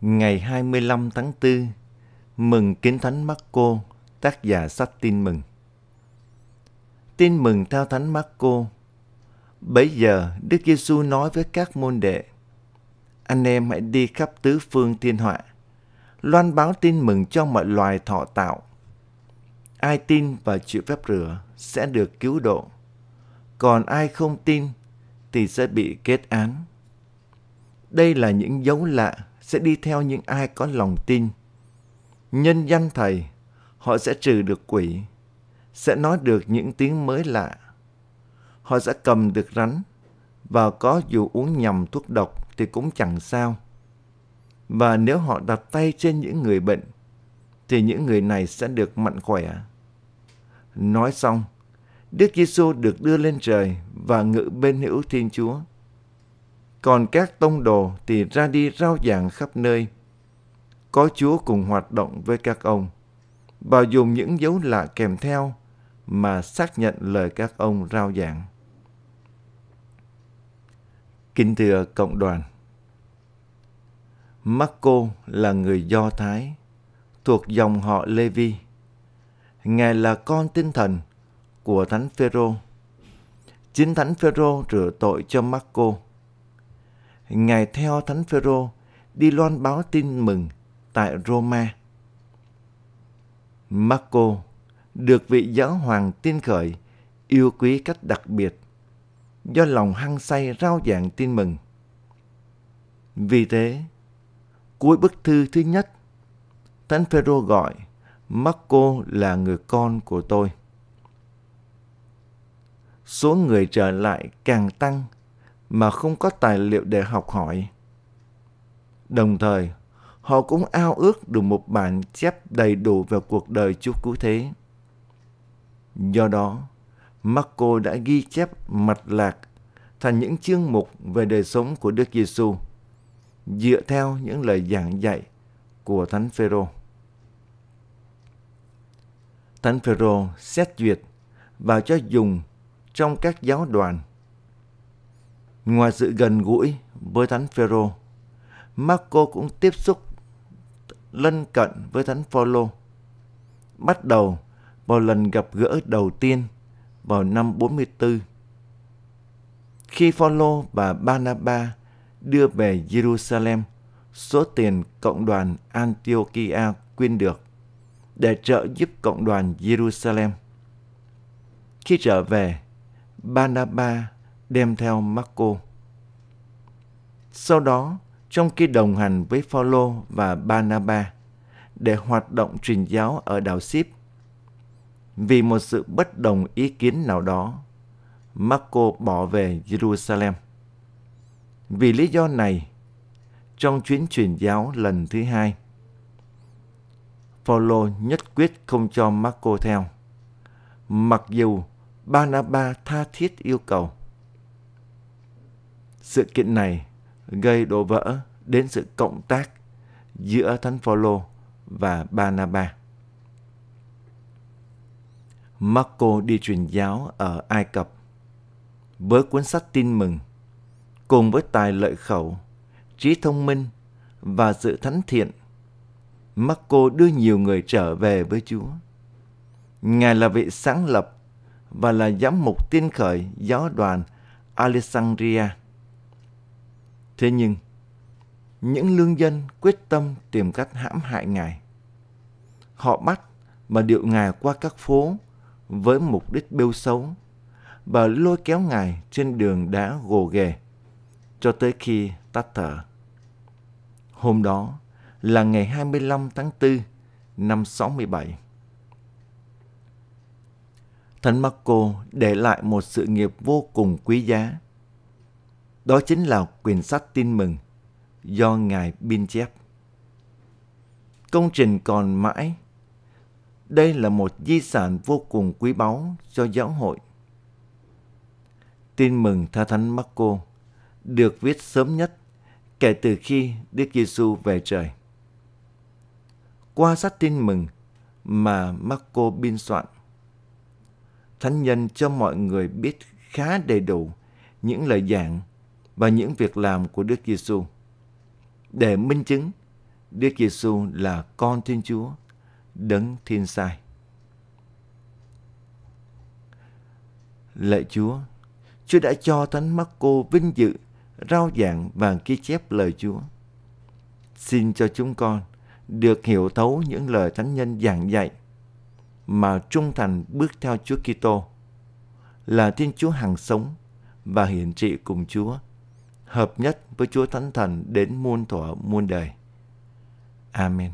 Ngày 25 tháng 4, mừng Kính Thánh Marco, tác giả sách tin mừng. Tin mừng theo Thánh Marco. Bấy giờ, Đức Giêsu nói với các môn đệ: Anh em hãy đi khắp tứ phương thiên họa, loan báo tin mừng cho mọi loài thọ tạo. Ai tin và chịu phép rửa sẽ được cứu độ, còn ai không tin thì sẽ bị kết án. Đây là những dấu lạ sẽ đi theo những ai có lòng tin. Nhân danh Thầy, họ sẽ trừ được quỷ, sẽ nói được những tiếng mới lạ. Họ sẽ cầm được rắn, và có dù uống nhầm thuốc độc thì cũng chẳng sao. Và nếu họ đặt tay trên những người bệnh, thì những người này sẽ được mạnh khỏe. Nói xong, Đức Giêsu được đưa lên trời và ngự bên hữu Thiên Chúa. Còn các tông đồ thì ra đi rao giảng khắp nơi. Có Chúa cùng hoạt động với các ông và dùng những dấu lạ kèm theo mà xác nhận lời các ông rao giảng. Kính thưa cộng đoàn, Marco là người Do Thái, thuộc dòng họ Levi. Ngài là con tinh thần của Thánh Phêrô. Chính Thánh Phêrô rửa tội cho Marco. Ngài theo Thánh Phêrô đi loan báo tin mừng tại Roma. Marco được vị giáo hoàng tin khởi yêu quý cách đặc biệt do lòng hăng say rao giảng tin mừng. Vì thế, cuối bức thư thứ nhất, Thánh Phêrô gọi Marco là người con của tôi. Số người trở lại càng tăng mà không có tài liệu để học hỏi. Đồng thời, họ cũng ao ước được một bản chép đầy đủ về cuộc đời Chúa Cứu Thế. Do đó, Marco đã ghi chép mạch lạc thành những chương mục về đời sống của Đức Giêsu dựa theo những lời giảng dạy của Thánh Phêrô. Thánh Phêrô xét duyệt và cho dùng trong các giáo đoàn. Ngoài sự gần gũi với Thánh Phêrô, Marco cũng tiếp xúc lân cận với Thánh Phaolô. Bắt đầu vào lần gặp gỡ đầu tiên vào năm 44. Khi Phaolô và Barnabas đưa về Jerusalem số tiền cộng đoàn Antiochia quyên được để trợ giúp cộng đoàn Jerusalem. Khi trở về, Barnabas đem theo Marco. Sau đó, trong khi đồng hành với Phaolô và Barnaba để hoạt động truyền giáo ở đảo Ship, vì một sự bất đồng ý kiến nào đó, Marco bỏ về Jerusalem. Vì lý do này, trong chuyến truyền giáo lần thứ hai, Phaolô nhất quyết không cho Marco theo, mặc dù Barnaba tha thiết yêu cầu. Sự kiện này gây đổ vỡ đến sự cộng tác giữa Thánh Phaolô và Barnabas. Marco đi truyền giáo ở Ai Cập với cuốn sách tin mừng cùng với tài lợi khẩu, trí thông minh và sự thánh thiện. Marco đưa nhiều người trở về với Chúa. Ngài là vị sáng lập và là giám mục tiên khởi giáo đoàn Alexandria. Thế nhưng, những lương dân quyết tâm tìm cách hãm hại Ngài. Họ bắt và điệu Ngài qua các phố với mục đích bêu xấu và lôi kéo Ngài trên đường đá gồ ghề cho tới khi tắt thở. Hôm đó là ngày 25 tháng 4 năm 67. Thánh Marco để lại một sự nghiệp vô cùng quý giá. Đó chính là quyển sách tin mừng do Ngài biên chép. Công trình còn mãi. Đây là một di sản vô cùng quý báu cho giáo hội. Tin mừng Tha Thánh Marco được viết sớm nhất kể từ khi Đức Giêsu về trời. Qua sách tin mừng mà Marco biên soạn, Thánh nhân cho mọi người biết khá đầy đủ những lời giảng và những việc làm của Đức Giêsu để minh chứng Đức Giêsu là con Thiên Chúa, đấng thiên sai. Lạy Chúa, Chúa đã cho Thánh Marco vinh dự, rao giảng và ghi chép lời Chúa. Xin cho chúng con được hiểu thấu những lời thánh nhân giảng dạy mà trung thành bước theo Chúa Kitô là Thiên Chúa hằng sống và hiện trị cùng Chúa, hợp nhất với Chúa Thánh Thần đến muôn thuở muôn đời. Amen.